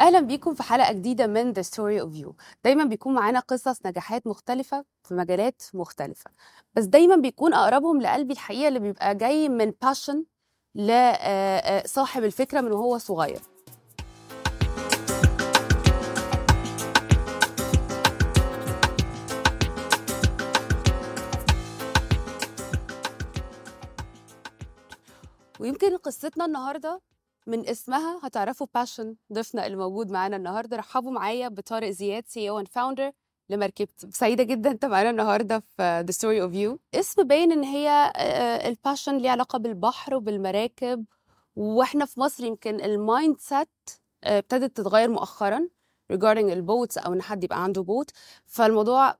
أهلا بيكم في حلقة جديدة من The Story of You. دايما بيكون معانا قصص نجاحات مختلفة في مجالات مختلفة بس دايما بيكون أقربهم لقلبي الحقيقة اللي بيبقى جاي من باشن لصاحب الفكرة من وهو صغير. ويمكن قصتنا النهارده من اسمها هتعرفوا passion ضيفنا اللي موجود معانا النهارده. رحبوا معايا بطارق زياد co-founder لمركبتي سعيدة جدا أنت معانا النهارده في The Story of You اسم باين إن هي ال passion ليها علاقة بالبحر وبالمراكب وإحنا في مصر يمكن ال mindset ابتدت تتغير مؤخرا regarding ال boats أو إن حد يبقى عنده boat فالموضوع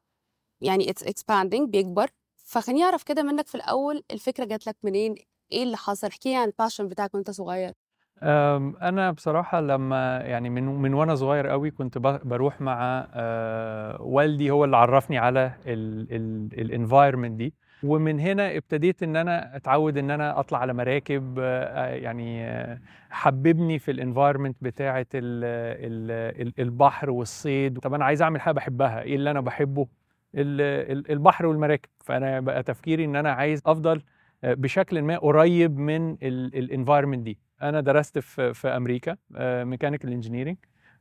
يعني it's expanding بيكبر. فخليني أعرف كده منك في الأول الفكرة جات لك منين؟ إيه اللي حصل؟ احكي لي عن ال passion بتاعك وأنت صغير. أنا بصراحة لما يعني من من وأنا صغير قوي كنت بروح مع آه، والدي هو اللي عرفني على ال environment دي. ومن هنا ابتديت إن أنا أتعود إن أنا أطلع على مراكب آه، يعني آه، حببني في ال environment بتاعة ال- ال- ال- البحر والصيد. طب أنا عايز أعمل حاجة بحبها إيه اللي أنا بحبه؟ ال- ال- البحر والمراكب. فأنا بقى تفكيري إن أنا عايز أفضل بشكل ما قريب من ال environment دي. أنا درست في في أمريكا mechanical engineering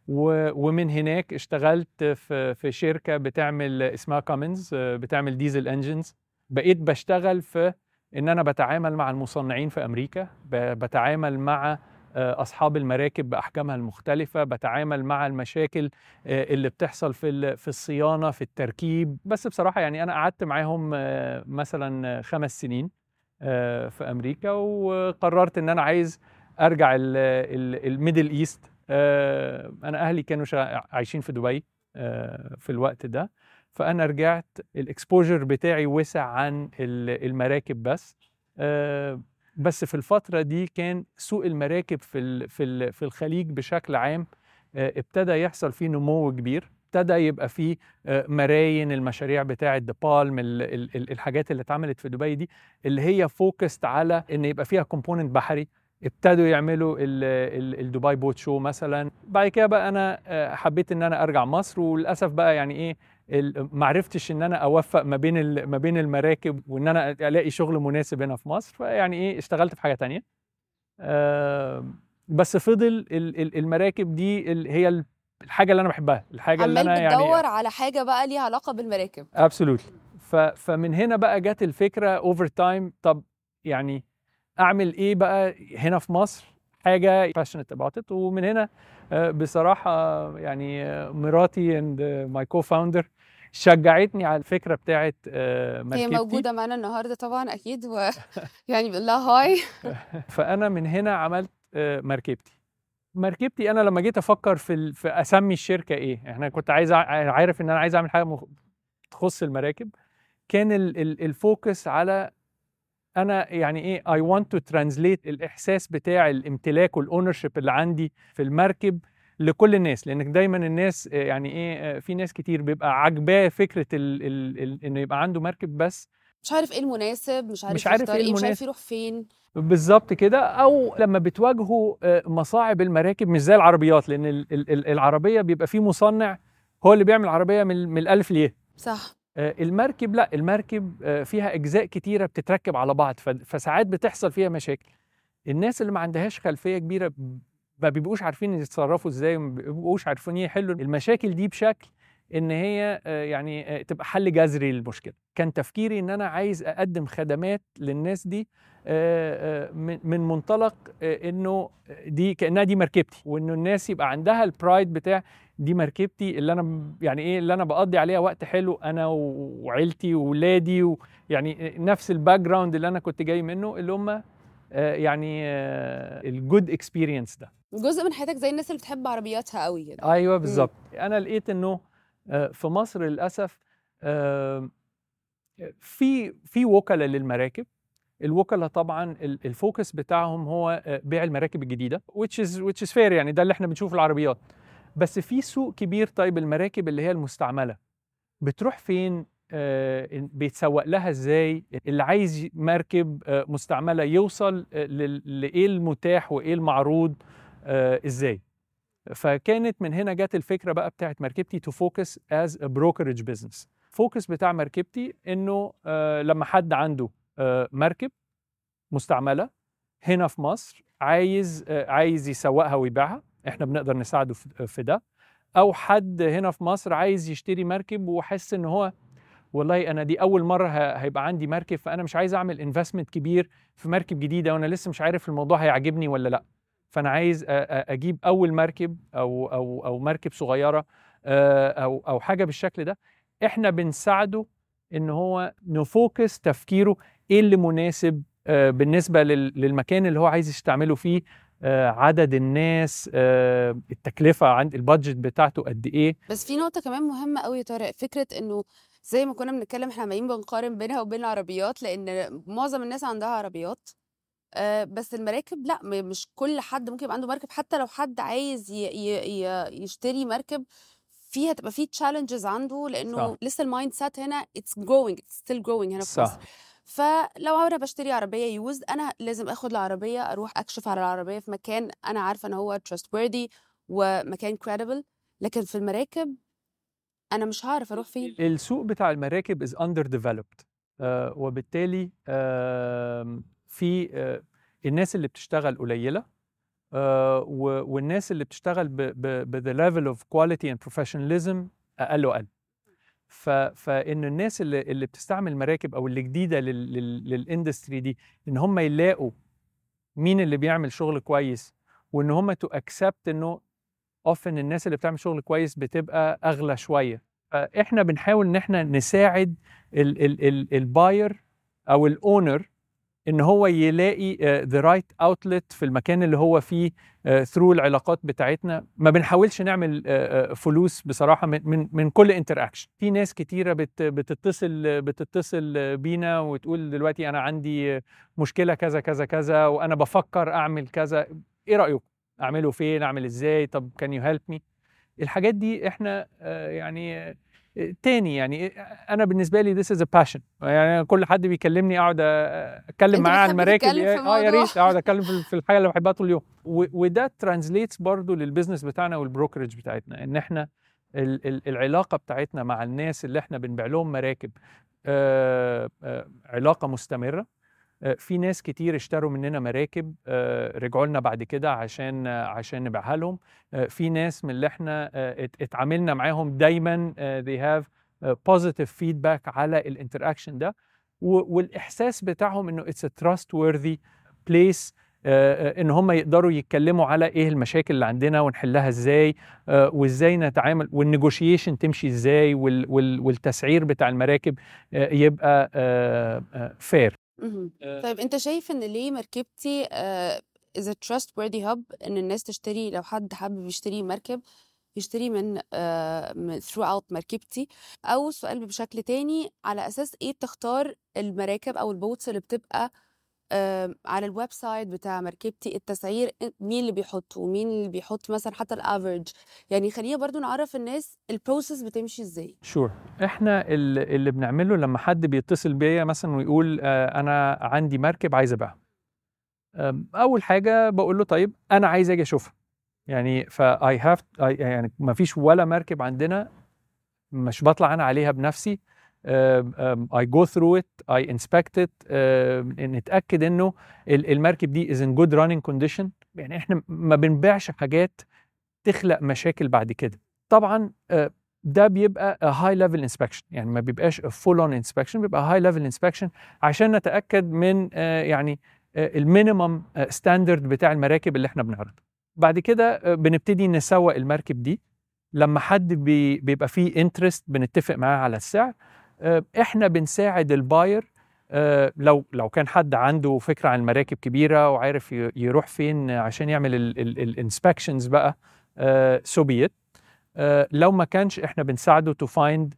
ومن هناك اشتغلت في في شركة بتعمل اسمها Cummins بتعمل diesel engines بقيت بشتغل في إن أنا بتعامل مع المصنعين في أمريكا بتعامل مع آه، أصحاب المراكب بأحجامها المختلفة بتعامل مع المشاكل آه، اللي بتحصل في في الصيانة في التركيب. بس بصراحة يعني أنا قعدت معاهم آه، مثلا خمس سنين آه، في أمريكا وقررت إن أنا عايز أرجع ال- ال- Middle East. آه، أنا أهلي كانوا عايشين في دبي آه، في الوقت ده. فأنا رجعت ال exposure بتاعي وسع عن ال- المراكب بس. آه، بس في الفترة دي كان سوق المراكب في في في الخليج بشكل عام. ابتدى يحصل فيه نمو كبير. ابتدى يبقى فيه marine المشاريع بتاعه The Palm الحاجات اللي اتعملت في دبي دي اللي هي focused على إن يبقى فيها component بحري. ابتدوا يعملوا ال- ال- ال Dubai Boat Show مثلا. بعد كده بقى أنا آه، حبيت إن أنا أرجع مصر وللأسف بقى يعني إيه ما عرفتش إن أنا أوفق ما بين ما بين المراكب وإن أنا ألاقي شغل مناسب هنا في مصر. فيعني إيه اشتغلت في حاجة تانية. بس فضل ال- ال- المراكب دي هي ال- الحاجة اللي أنا بحبها الحاجة اللي أنا يعني بتدور على حاجة بقى ليها علاقة بالمراكب. absolutely فمن هنا بقى جت الفكرة over time طب يعني أعمل إيه بقى هنا في مصر؟ حاجة passionate about it. ومن هنا آه، بصراحة يعني آه، مراتي and my co-founder شجعتني على الفكرة بتاعت آه، هي مركبتي موجودة معانا النهارده طبعا أكيد و يعني بقول لها hi. فأنا من هنا عملت آه، مركبتي مركبتي أنا لما جيت أفكر في ال- في أسمي الشركة إيه؟ إحنا كنت عايز عارف إن أنا عايز أعمل حاجة مخ- تخص المراكب. كان ال- ال- ال focus على أنا يعني إيه I want to translate الإحساس بتاع الامتلاك وال ownership اللي عندي في المركب لكل الناس لانك دايما الناس آه، يعني إيه آه، في ناس كتير بيبقى عاجباه فكرة ال ال ال إنه يبقى عنده مركب بس مش عارف إيه المناسب مش عارف مش عارف يختار إيه إيه مش عارف المناسب. يروح فين. بالظبط كده أو لما بتواجهوا آه، مصاعب المراكب مش زي العربيات لأن ال- ال- ال- العربية بيبقى فيه مصنع هو اللي بيعمل عربية من الالف ليه. صح. المركب لا المركب آه، فيها أجزاء كتيرة بتتركب على بعض فساعات بتحصل فيها مشاكل. الناس اللي ما عندهاش خلفية كبيرة ما بيبقوش عارفين يتصرفوا إزاي وما بيبقوش عارفين يحلوا المشاكل دي بشكل إن هي آه، يعني آه، تبقى حل جذري للمشكلة. كان تفكيري إن أنا عايز أقدم خدمات للناس دي آه، من من منطلق إنه دي كأنها دي مركبتي وإنه الناس يبقى عندها ال pride بتاع دي مركبتي اللي أنا يعني إيه اللي أنا بقضي عليها وقت حلو أنا وعيلتي واولادي ويعني نفس ال background اللي أنا كنت جاي منه اللي هم يعني ال good experience ده. جزء من حياتك زي الناس اللي بتحب عربياتها قوي كده. أيوه بالظبط. أنا لقيت إنه في مصر للأسف آه، في في وكلاء للمراكب. الوكلاء طبعا ال- الفوكس بتاعهم هو آه، بيع المراكب الجديدة which is which is fair يعني ده اللي إحنا بنشوفه في العربيات. بس في سوق كبير طيب المراكب اللي هي المستعملة. بتروح فين؟ آه، بيتسوق لها إزاي؟ اللي عايز مركب آه، مستعملة يوصل آه، لإيه المتاح وإيه المعروض آه، إزاي؟ فكانت من هنا جت الفكرة بقى بتاعت مركبتي to focus as brokerage business focus بتاع مركبتي إنه آه لما حد عنده آه مركب مستعملة هنا في مصر عايز آه عايز يسوقها ويبيعها إحنا بنقدر نساعده في ده. أو حد هنا في مصر عايز يشتري مركب وحس إن هو والله أنا دي أول مرة هيبقى عندي مركب فأنا مش عايز أعمل انفستمنت كبير في مركب جديدة وأنا لسه مش عارف الموضوع هيعجبني ولا لأ. فأنا عايز أجيب أول مركب أو أو أو مركب صغيرة آه، أو أو حاجة بالشكل ده إحنا بنساعده إن هو نفوكس تفكيره إيه اللي مناسب آه، بالنسبة لل- للمكان اللي هو عايز يستعمله فيه آه، عدد الناس التكلفة عند البادجت بتاعته قد إيه. بس في نقطة كمان مهمة قوي يا طارق فكرة إنه زي ما كنا بنتكلم إحنا عمالين بنقارن بينها وبين العربيات لأن معظم الناس عندها عربيات. آه، بس المراكب لأ مش كل حد ممكن يبقى عنده مركب حتى لو حد عايز ي ي ي يشتري مركب فيها تبقى في challenges عنده لأنه صح. لسه ال mindset هنا it's growing it's still growing هنا في صح. مصر فلو أنا بشتري عربية used أنا لازم آخد العربية أروح أكشف على العربية في مكان أنا عارفة إن هو trustworthy ومكان credible لكن في المراكب أنا مش هعرف أروح فين السوق بتاع المراكب is underdeveloped آه وبالتالي آه في آه الناس اللي بتشتغل قليلة آه والناس اللي بتشتغل ب ب ب the level of quality and professionalism أقل وأقل. فإن الناس اللي اللي بتستعمل مراكب أو اللي جديدة لل لل للاندستري دي إن هم يلاقوا مين اللي بيعمل شغل كويس وإن هم to accept إنه often الناس اللي بتعمل شغل كويس بتبقى أغلى شوية. فاحنا بنحاول إن إحنا نساعد ال buyer أو ال owner إن هو يلاقي the right outlet في المكان اللي هو فيه through العلاقات بتاعتنا. ما بنحاولش نعمل آه، آه، فلوس بصراحة من من, من كل interaction في ناس كتيرة بت بتتصل بتتصل بينا وتقول دلوقتي أنا عندي مشكلة كذا كذا كذا وأنا بفكر أعمل كذا. إيه رأيكم؟ أعمله فين؟ أعمل إزاي؟ طب can you help me الحاجات دي إحنا آه، يعني آه، تاني يعني أنا بالنسبة لي this is a passion يعني كل حد بيكلمني أقعد آه، أتكلم معاه عن المراكب آه يا. ريت أقعد أتكلم في الحاجة اللي بحبها طول اليوم وده translates برضو لل business بتاعنا وال brokerage بتاعتنا إن إحنا ال- ال- العلاقة بتاعتنا مع الناس اللي إحنا بنبيع لهم مراكب آه، آه، علاقة مستمرة آه، في ناس كتير اشتروا مننا مراكب آه، رجعوا لنا بعد كده عشان آه، عشان نبيعها لهم. آه، في ناس من اللي إحنا آه، ات- اتعاملنا معاهم دايما آه، they have آه، positive feedback على ال interaction ده. والإحساس بتاعهم إنه trustworthy place آه، آه، إن هم يقدروا يتكلموا على إيه المشاكل اللي عندنا ونحلها إزاي آه، وإزاي نتعامل والنيجوشيشن تمشي إزاي وال- وال- والتسعير بتاع المراكب آه، يبقى فير مهم. طيب أنت شايف إن ليه مركبتي آه is a trustworthy hub إن الناس تشتري لو حد حابب يشتري مركب يشتري من آه throughout مركبتي أو سؤال بشكل تاني على أساس إيه بتختار المراكب أو ال boats اللي بتبقى آه على ال website بتاع مركبتي التسعير مين اللي بيحط ومين اللي بيحط مثلا حتى ال average يعني خلينا برضو نعرف الناس ال process بتمشي إزاي. Sure إحنا ال- اللي بنعمله لما حد بيتصل بيا مثلا ويقول آه، أنا عندي مركب عايز أبيعها. أول حاجة بقول له طيب أنا عايز أجي أشوفها. يعني ف I have يعني ما فيش ولا مركب عندنا مش بطلع أنا عليها بنفسي. I go through it I inspect it نتاكد إنه ال- المركب دي is in good running condition يعني إحنا ما بنبيعش حاجات تخلق مشاكل بعد كده. طبعا آه، ده بيبقى high level inspection يعني ما بيبقاش full on inspection بيبقى high level inspection عشان نتأكد من آه، يعني ال minimum standard بتاع المراكب اللي إحنا بنعرضها. بعد كده آه، بنبتدي نسوق المركب دي. لما حد بي بيبقى فيه interest بنتفق معاه على السعر. آه، إحنا بنساعد ال buyer آه، لو لو كان حد عنده فكرة عن مراكب كبيرة وعارف يروح فين عشان يعمل ال inspections بقى so be it لو ما كانش إحنا بنساعده to find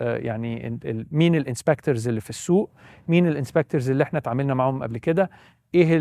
يعني مين ال inspectors اللي في السوق مين ال inspectors اللي إحنا اتعاملنا معاهم قبل كده إيه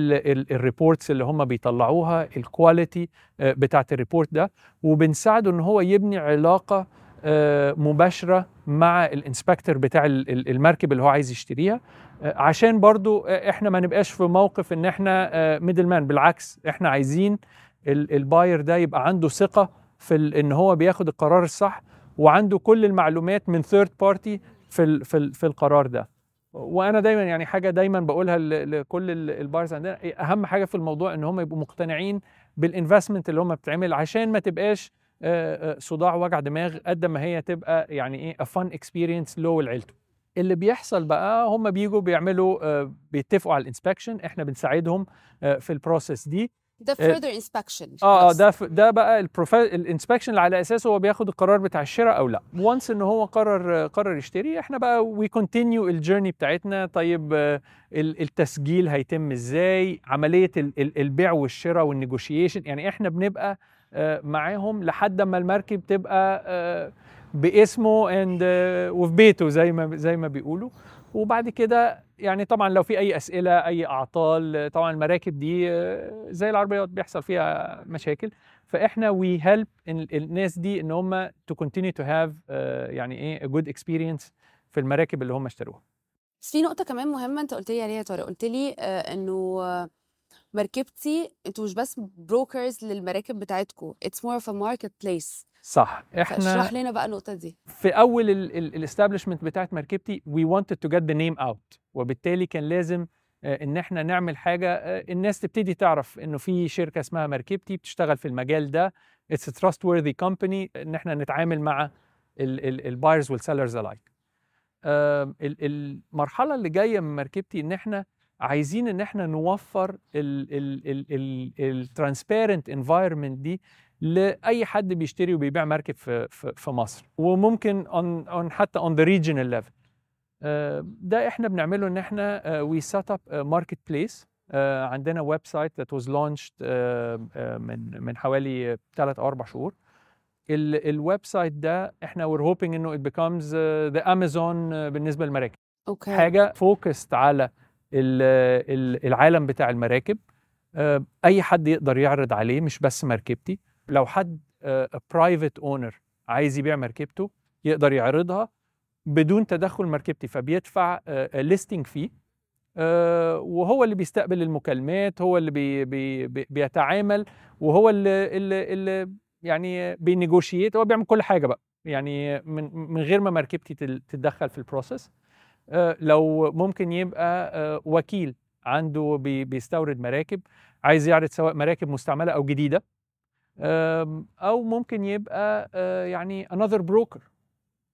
ال reports اللي هم بيطلعوها ال quality بتاعت ال report ده. وبنساعده إن هو يبني علاقة آه، مباشرة مع ال inspector بتاع ال- ال- المركب اللي هو عايز يشتريها. آه، عشان برضو آه، إحنا ما نبقاش في موقف ان إحنا middle man بالعكس إحنا عايزين ال buyer ده يبقى عنده ثقة في ان هو بياخد القرار الصح وعنده كل المعلومات من third party في في في القرار ده. وأنا دايما يعني حاجة دايما بقولها لكل ال- ال buyers عندنا أهم حاجة في الموضوع إن هم يبقوا مقتنعين بال investment اللي هم بتعمل عشان ما تبقاش آه، آه، صداع وجع دماغ قد ما هي تبقى يعني إيه fun experience له ولعيلته اللي بيحصل بقى هم بيجوا بيعملوا آه، بيتفقوا على ال inspection إحنا بنساعدهم آه، في ال process دي. ده آه، further inspection. آه. ده ف- ده بقى ال inspection اللي على أساسه هو بياخد القرار بتاع الشراء أو لأ. و once إن هو قرر قرر يشتري إحنا بقى we continue ال journey بتاعتنا. طيب آه، ال- التسجيل هيتم إزاي؟ عملية ال- ال- البيع والشراء والنيجوشيشن يعني إحنا بنبقى آه، معاهم لحد ما المركب تبقى آه، باسمه and وفي بيته زي ما زي ما بيقولوا. وبعد كده يعني طبعا لو في أي أسئلة أي أعطال آه، طبعا المراكب دي آه، زي العربيات بيحصل فيها مشاكل. فإحنا we help الناس دي إن هم to continue to have يعني إيه good experience في المراكب اللي هم اشتروها. في نقطة كمان مهمة أنت قلت لي عليها يا طارق قلت لي آه، إنه آه، مركبتي أنتوا مش بس brokers للمراكب بتاعتكم it's more of a marketplace. صح. فاشرح إحنا لنا بقى النقطة دي. في أول ال establishment بتاعت مركبتي we wanted to get the name out وبالتالي كان لازم آه، إن إحنا نعمل حاجة آه، الناس تبتدي تعرف إنه في شركة اسمها مركبتي بتشتغل في المجال ده. it's trustworthy company إن إحنا نتعامل مع ال buyers وال sellers alike المرحلة اللي جاية من مركبتي إن إحنا عايزين إن إحنا نوفر ال transparent environment دي لأي حد بيشتري وبيبيع مركب في في, في مصر. وممكن on, on حتى the regional level. آه، ده إحنا بنعمله إن إحنا we set up marketplace عندنا website that was launched آه، آه، من من حوالي ثلاث أو أربع شهور. ال website ده إحنا we're hoping إنه it becomes the Amazon بالنسبة للمراكب. Okay. حاجة focused على العالم بتاع المراكب آه، أي حد يقدر يعرض عليه مش بس مركبتي. لو حد private owner عايز يبيع مركبته يقدر يعرضها بدون تدخل مركبتي فبيدفع listing fee وهو اللي بيستقبل المكالمات هو اللي بي بي بي بيتعامل وهو اللي, اللي, اللي يعني بي negotiate هو بيعمل كل حاجة بقى. يعني من من غير ما مركبتي تتدخل في ال process آه، لو ممكن يبقى آه، وكيل عنده بي- بيستورد مراكب عايز يعرض سواء مراكب مستعملة أو جديدة أو ممكن يبقى آه، يعني another broker.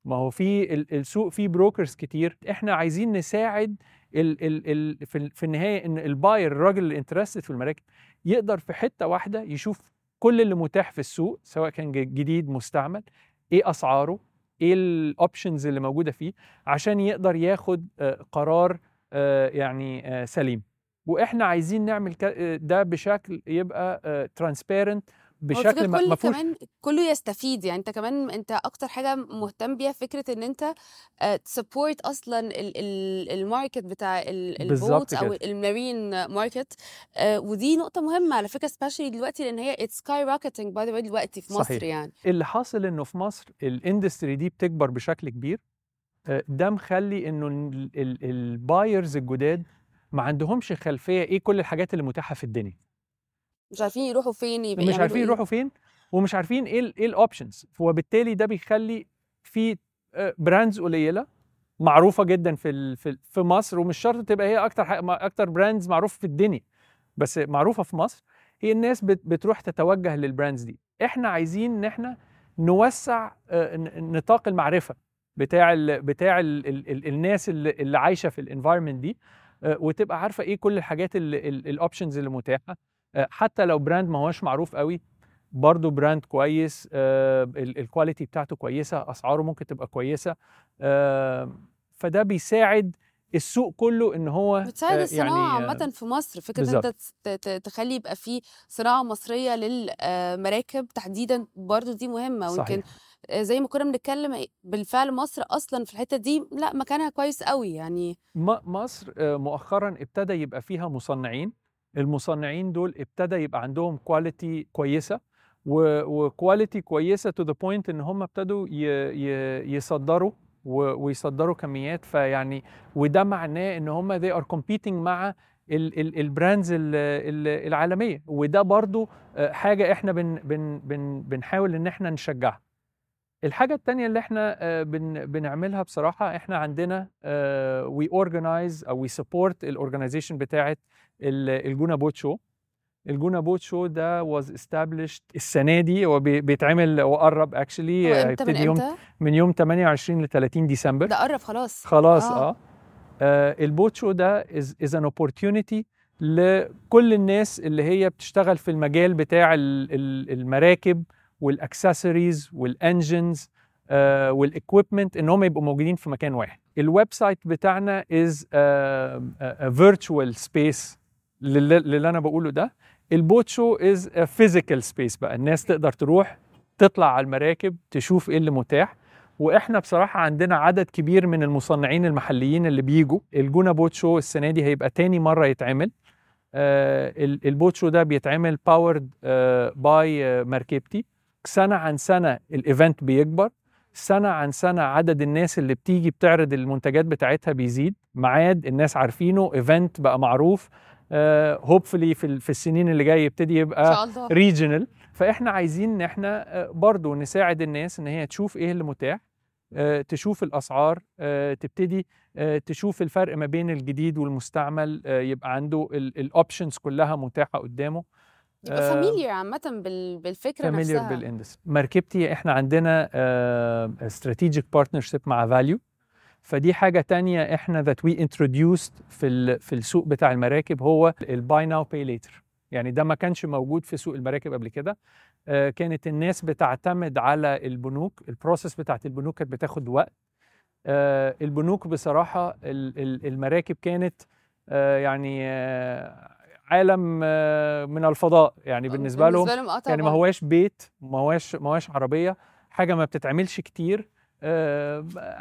ما هو في ال- السوق فيه brokers كتير. إحنا عايزين نساعد ال ال ال في, ال- في النهاية إن ال buyer الراجل اللي interested في المراكب يقدر في حتة واحدة يشوف كل اللي متاح في السوق سواء كان جديد مستعمل إيه أسعاره إيه ال options اللي موجودة فيه عشان يقدر ياخد آه، قرار آه، يعني آه، سليم. وإحنا عايزين نعمل ده بشكل يبقى transparent بشكل ما كل كمان كله يستفيد يعني انت كمان انت أكتر حاجة مهتم بيها فكرة ان انت ت support أصلا ال- ال- ال market بتاع ال boat أو. ال marine market ودي نقطة مهمة على فكرة specially دلوقتي لأن هي it's skyrocketing by the دلوقتي في مصر صحيح. يعني اللي حاصل إنه في مصر ال industry دي بتكبر بشكل كبير آه، ده مخلي إنه ال buyers الجداد ما عندهمش خلفية إيه كل الحاجات اللي متاحة في الدنيا مش عارفين يروحوا فين يبقى مش عارفين إيه؟ يروحوا فين ومش عارفين إيه إيه ال options وبالتالي ده بيخلي في brands قليلة معروفة جدا في في مصر ومش شرط تبقى هي أكتر أكتر brands معروفه في الدنيا بس معروفة في مصر. هي الناس بت- بتروح تتوجه لل brands دي. إحنا عايزين إن إحنا نوسع آه، نطاق المعرفة بتاع ال بتاع ال ال ال الناس اللي, اللي عايشة في ال environment دي آه، وتبقى عارفة إيه كل الحاجات ال options اللي متاحة. آه، حتى لو brand ما هوش معروف قوي برضه brand كويس آه، ال- ال quality بتاعته كويسة أسعاره ممكن تبقى كويسة آه، فده بيساعد السوق كله إن هو بتساعد آه، الصناعة يعني آه، عامة في مصر فكرة إن أنت تخلي يبقى في صناعة مصرية للمراكب تحديدا برضو دي ويمكن صحيح. آه، زي ما كنا بنتكلم بالفعل مصر أصلا في الحتة دي لأ مكانها كويس قوي يعني. مصر آه، مؤخرا ابتدى يبقى فيها مصنعين المصنعين دول ابتدى يبقى عندهم quality كويسة و quality كويسة to the point إن هم ابتدوا يصدروا ويصدروا كميات فيعني وده معناه إن هم they are competing مع ال- ال- ال brands ال- ال- العالمية وده برضو آه، حاجة إحنا بن بن بن بنحاول إن إحنا نشجعها. الحاجة التانية اللي إحنا آه، بن بنعملها بصراحة إحنا عندنا we organize أو we support ال organization بتاعه ال- الجونا boat show الجونا boat show ده was established السنة دي هو بي- بيتعمل وقرب actually هيبتدي يوم؟ من يوم 28 ل 30 ديسمبر. ده قرب خلاص. خلاص آه. آه, آه ال boat show ده is is an opportunity لكل الناس اللي هي بتشتغل في المجال بتاع ال- ال- المراكب وال accessories وال engines وال equipment إن هم يبقوا موجودين في مكان واحد. ال website بتاعنا is virtual space للي أنا بقوله ده. ال boat show is physical space بقى. الناس تقدر تروح تطلع على المراكب تشوف إيه اللي متاح. وإحنا بصراحة عندنا عدد كبير من المصنعين المحليين اللي بيجوا. الجونا boat show السنة دي هيبقى تاني مرة يتعمل. آه ال- ال boat show ده بيتعمل powered by مركبتي سنة عن سنة ال event بيكبر. سنة عن سنة عدد الناس اللي بتيجي بتعرض المنتجات بتاعتها بيزيد. ميعاد الناس عارفينه. event بقى معروف. hopefully في ال- في السنين اللي جاية يبتدي يبقى regional فإحنا عايزين إن إحنا آه، برضو نساعد الناس إن هي تشوف إيه اللي متاح آه، تشوف الأسعار آه، تبتدي آه، تشوف الفرق ما بين الجديد والمستعمل آه، يبقى عنده ال options كلها متاحة قدامه. يبقى فاميليار عامة بال... بالفكرة familiar نفسها. بال industry مركبتي إحنا عندنا strategic partnership مع فاليو فدي حاجة تانية إحنا that we introduced في ال- في السوق بتاع المراكب هو ال buy now pay later يعني ده ما كانش موجود في سوق المراكب قبل كده. آه، كانت الناس بتعتمد على البنوك. ال process بتاعت البنوك كانت بتاخد وقت. آه، البنوك بصراحة ال- ال- المراكب كانت آه، يعني عالم من الفضاء. يعني بالنسبة لهم بالنسبة لهم يعني ما. هواش بيت ما هواش ما هواش عربية حاجة ما بتتعملش كتير.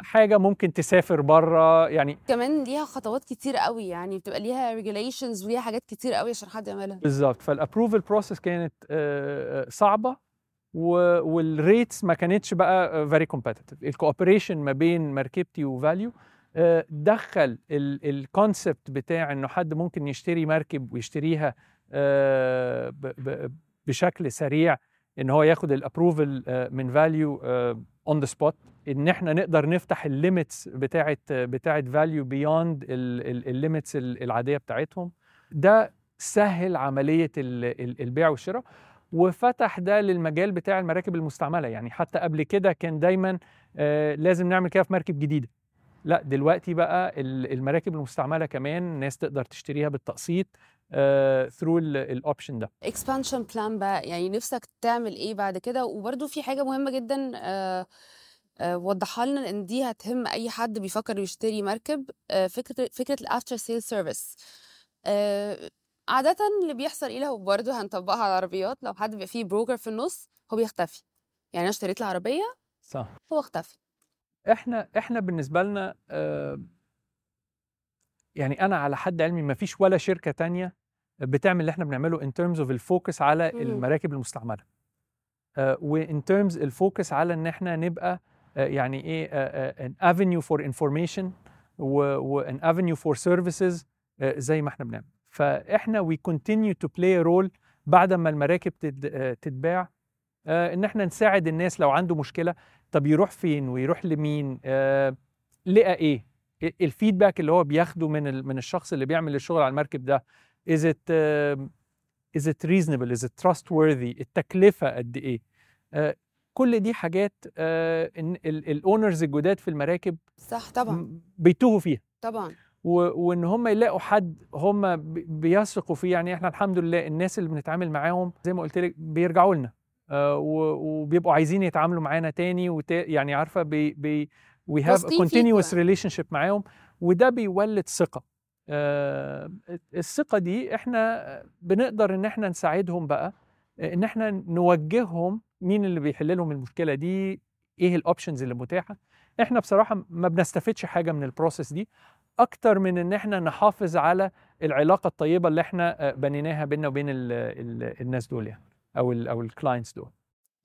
حاجة ممكن تسافر بره يعني كمان ليها خطوات كتير قوي يعني بتبقى ليها regulations وليها حاجات كتير قوي عشان حد يعملها. بالظبط. فال approval process كانت آه، آه، صعبة وال rates ما كانتش بقى very competitive ال cooperation ما بين مركبتي وفاليو آه، دخل ال concept بتاع إنه حد ممكن يشتري مركب ويشتريها آه، بشكل سريع إن هو ياخد ال approval من فاليو on the spot إن إحنا نقدر نفتح ال limits بتاعه بتاعه فاليو beyond ال limits العادية بتاعتهم. ده سهل عملية ال- ال- البيع والشراء. وفتح ده للمجال بتاع المراكب المستعملة. يعني حتى قبل كده كان دايما آه، لازم نعمل كده في مركب جديدة. لا دلوقتي بقى ال- المراكب المستعملة كمان الناس تقدر تشتريها بالتقسيط. through ال option ده. Expansion plan بقى يعني نفسك تعمل إيه بعد كده؟ وبرده في حاجة مهمة جدا آه، آه، وضحها لنا إن دي هتهم أي حد بيفكر يشتري مركب آه، فكرة فكرة ال after sale service عادة اللي بيحصل إيه لو برضه هنطبقها على العربيات؟ لو حد بيبقى فيه broker في النص هو بيختفي. يعني أنا اشتريت العربية صح. هو اختفى إحنا إحنا بالنسبة لنا آه، يعني أنا على حد علمي ما فيش ولا شركة تانية بتعمل اللي إحنا بنعمله in terms of ال focus على. المراكب المستعملة. و in terms ال focus على إن إحنا نبقى آه، يعني إيه an avenue for information one avenue for services زي ما إحنا بنعمل. فإحنا we continue to play role بعد ما المراكب آه، تتباع آه، إن إحنا نساعد الناس لو عنده مشكلة. طب يروح فين ويروح لمين؟ لقى إيه؟ ال feedback اللي هو بياخده من من الشخص اللي بيعمل الشغل على المركب ده is it uh, is it reasonable is it trustworthy التكلفة قد إيه؟ آه، كل دي حاجات آه، إن ال owners الجداد في المراكب صح طبعا. بيتوهوا فيها. طبعا. وإن هم يلاقوا حد هم بي- بيثقوا فيه يعني إحنا الحمد لله الناس اللي بنتعامل معاهم زي ما قلت لك بيرجعوا لنا. آه، وبيبقوا عايزين يتعاملوا معانا تاني وت... يعني عارفة بي بي we have a واثقين فيكوا continuous relationship معاهم وده بيولد ثقة. آه، الثقة دي إحنا بنقدر إن إحنا نساعدهم بقى إن إحنا نوجههم مين اللي بيحل لهم المشكلة دي إيه ال options اللي متاحة. إحنا بصراحة ما بنستفدش حاجة من ال process دي أكتر من إن إحنا نحافظ على العلاقة الطيبة اللي إحنا آه، بنيناها بيننا وبين ال ال الناس دول يعني أو ال أو ال clients دول.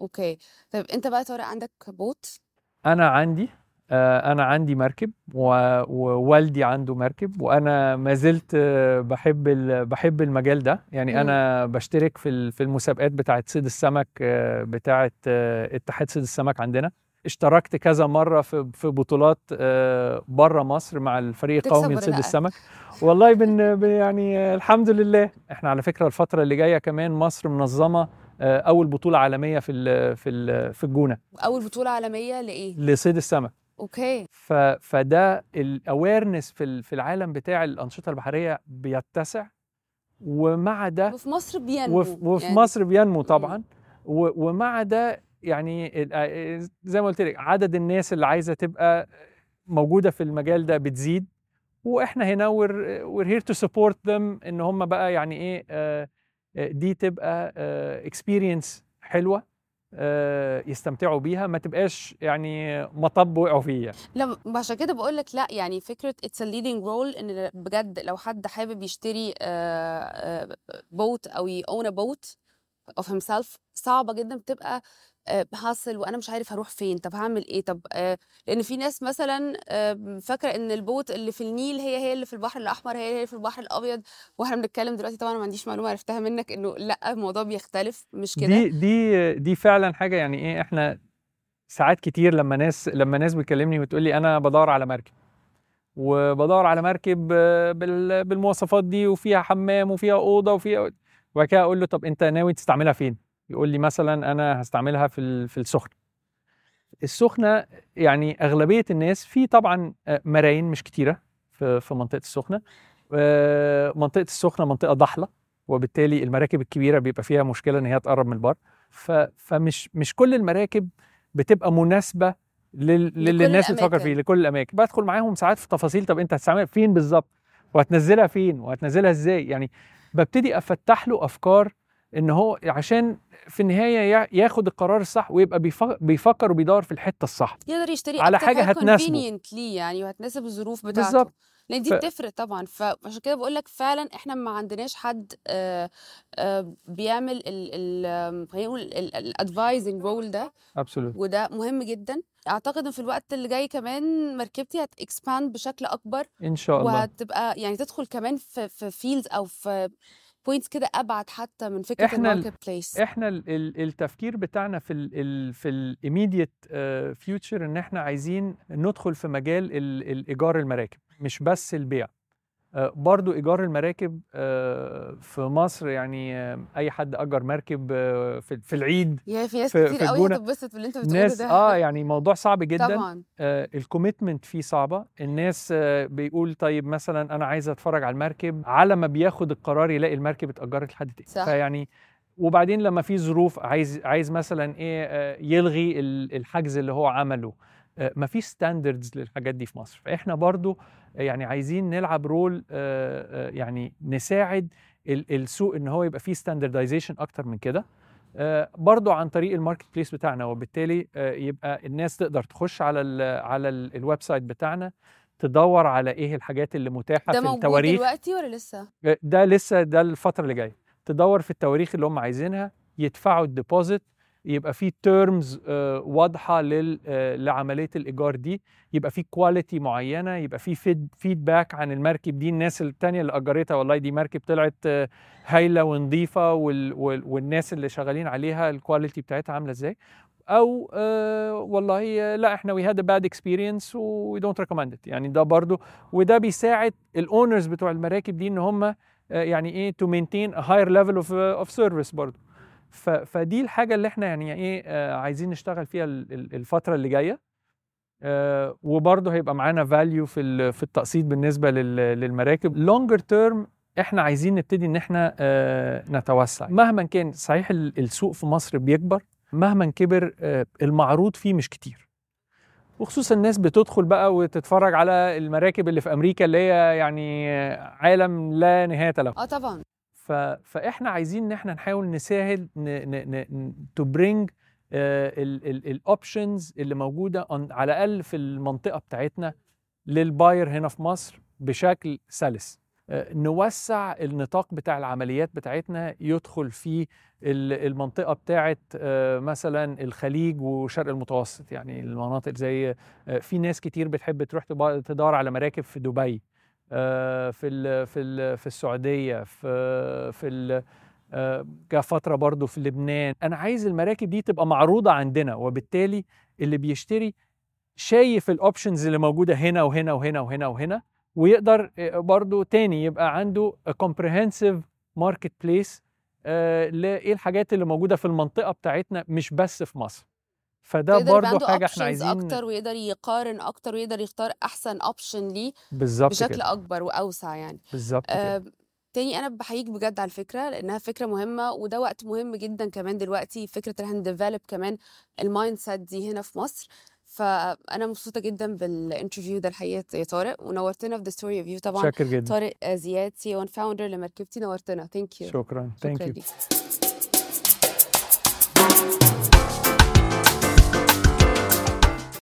okay. طيب أنت بقى طارق عندك boat أنا عندي آه، أنا عندي مركب ووالدي عنده مركب وأنا ما زلت آه، بحب بحب المجال ده. يعني. أنا بشترك في في المسابقات بتاعه صيد السمك آه، بتاعه آه، اتحاد صيد السمك عندنا. اشتركت كذا مرة في في بطولات بره مصر مع الفريق القومي لصيد؟ السمك. والله بن يعني آه، الحمد لله. إحنا على فكرة الفترة اللي جاية كمان مصر منظمة آه، أول بطولة عالمية في ال في ال في الجونة. أول بطولة عالمية لإيه؟ لصيد السمك. okay. ف... فده ال awareness في في العالم بتاع الأنشطة البحرية بيتسع ومع ده وفي مصر بينمو وفي, وفي يعني. مصر بينمو طبعا و... ومع ده يعني آه، زي ما قلت لك عدد الناس اللي عايزة تبقى موجودة في المجال ده بتزيد وإحنا هنا we're, we're here to support them إن هم بقى يعني إيه آه، آه، دي تبقى experience حلوة. يستمتعوا بيها ما تبقاش يعني مطب وقعوا فيه. لا عشان كده بقول لك لا يعني فكرة it's leading role إن بجد لو حد حابب يشتري بوت أو يون ا بوت of himself صعبة جدا بتبقى حاصل وأنا مش عارف هروح فين طب هعمل إيه؟ طب آه، لأن في ناس مثلا آه، فاكرة إن البوت اللي في النيل هي هي اللي في البحر الأحمر هي هي اللي في البحر الأبيض وإحنا بنتكلم دلوقتي طبعا ما عنديش معلومة عرفتها منك إنه لأ الموضوع بيختلف مش كده؟ دي دي دي فعلا حاجة يعني إيه إحنا ساعات كتير لما ناس لما ناس بتكلمني وتقول لي أنا بدور على مركب وبدور على مركب آه، بال- بالمواصفات دي وفيها حمام وفيها أوضة وفيها وبعد كده أقول له طب أنت ناوي تستعملها فين؟ يقول لي مثلا أنا هستعملها في في السخنة. السخنة يعني أغلبية الناس في طبعا آه، مراين مش كتيرة في في منطقة السخنة. آه، منطقة السخنة منطقة ضحلة وبالتالي المراكب الكبيرة بيبقى فيها مشكلة إن هي تقرب من البر. فمش مش كل المراكب بتبقى مناسبة لل- للي الناس بتفكر. فيه لكل الأماكن بدخل معاهم ساعات في تفاصيل طب أنت هتستعملها فين بالظبط وهتنزلها فين وهتنزلها إزاي يعني ببتدي أفتح له أفكار إن هو عشان في النهاية يا- ياخد القرار الصح ويبقى بيفكر, وبيدور في الحتة الصح. يقدر يشتري على حاجة هتناسبه. ليه يعني وهتناسب الظروف بتاعته. بالظبط. لأن دي ف- بتفرق طبعا فعشان كده بقول لك فعلا إحنا ما عندناش حد بيعمل ال ال آم، خلينا نقول ال advising role ده absolute وده مهم جدا. أعتقد إن في الوقت اللي جاي كمان مركبتي هت expand بشكل أكبر إن شاء الله. وهتبقى يعني تدخل كمان في في أو في points كده أبعد حتى من فكرة ال market place إحنا ال- ال- التفكير بتاعنا في ال ال في ال immediate future إن إحنا عايزين ندخل في مجال ال- الايجار المراكب مش بس البيع. آه، برضو إيجار المراكب آه، في مصر يعني آه، أي حد أجر مركب آه، في العيد يا في ناس كتير قوي هتتبسط باللي أنت بتقوله ناس ده. آه يعني موضوع صعب جدا. طبعا. الكوميتمنت فيه صعبة. الناس آه، بيقول طيب مثلا أنا عايز أتفرج على المركب على ما بياخد القرار يلاقي المركب اتأجرت لحد تاني. صح. فيعني وبعدين لما في ظروف عايز عايز مثلا إيه آه، يلغي ال- الحجز اللي هو عمله. ما فيش standards للحاجات دي في مصر. فإحنا برضو آه، يعني عايزين نلعب role آه، آه، يعني نساعد ال- السوق إن هو يبقى فيه standardization أكتر من كده. آه، برضو عن طريق ال market place بتاعنا وبالتالي آه، يبقى الناس تقدر تخش على ال على ال- ال website بتاعنا تدور على إيه الحاجات اللي متاحة ده في موجود التواريخ. دلوقتي ولا لسه؟ آه، ده لسه ده الفترة اللي جاية. تدور في التواريخ اللي هم عايزينها يدفعوا ال deposit يبقى في terms واضحة لل- آه، لعملية الإيجار دي. يبقى في quality معينة يبقى في feedback عن المركب دي. الناس التانية اللي أجرتها والله دي مركب طلعت آه، هايلة ونظيفة وال وال والناس اللي شغالين عليها ال quality بتاعتها عاملة إزاي. أو آه والله آه، لا إحنا we had bad experience we don't recommend يعني ده برضو وده بيساعد ال owners بتوع المراكب دي إن هم آه، يعني إيه to maintain higher level of of service برضو. ف- فدي الحاجة اللي إحنا يعني إيه آه، عايزين نشتغل فيها ال- ال- الفترة اللي جاية. آه، وبرضه هيبقى معانا فاليو في في التقسيط بالنسبة لل- للمراكب. longer term إحنا عايزين نبتدي إن إحنا آه، نتوسع. مهما كان صحيح ال- السوق في مصر بيكبر مهما كبر المعروض فيه مش كتير. وخصوصا الناس بتدخل بقى وتتفرج على المراكب اللي في أمريكا اللي هي يعني عالم لا نهاية له. آه طبعا. فإحنا عايزين إن إحنا نحاول نساعد to bring ال options اللي موجودة على الأقل في المنطقة بتاعتنا لل buyer هنا في مصر بشكل سلس. آه، نوسع النطاق بتاع العمليات بتاعتنا يدخل في ال- المنطقة بتاعه آه، مثلا الخليج وشرق المتوسط. يعني المناطق زي آه، في ناس كتير بتحب تروح تدور على مراكب في دبي. في ال في ال في السعودية في في ال آه، كفتره برضو في لبنان. أنا عايز المراكب دي تبقى معروضة عندنا وبالتالي اللي بيشتري شايف الاوبشنز اللي موجودة هنا وهنا وهنا وهنا وهنا ويقدر آه، برضو تاني يبقى عنده place آه، لايه الحاجات اللي موجودة في المنطقة بتاعتنا مش بس في مصر. فده عنده حاجة إحنا عايزين أكتر ويقدر يقارن أكتر ويقدر يختار أحسن option ليه بالظبط بشكل كده. أكبر وأوسع يعني. بالظبط آه، تاني أنا بحييك بجد على الفكرة لأنها فكرة مهمة وده وقت مهم جدا كمان دلوقتي فكرة إن إحنا ن develop كمان ال mindset دي هنا في مصر. فأنا مبسوطة جدا بال interview ده الحقيقة يا طارق ونورتنا في the story of you طبعا. شاكر جدا. طارق زياد co-founder لمركبتي نورتنا. thank you شكرا. thank you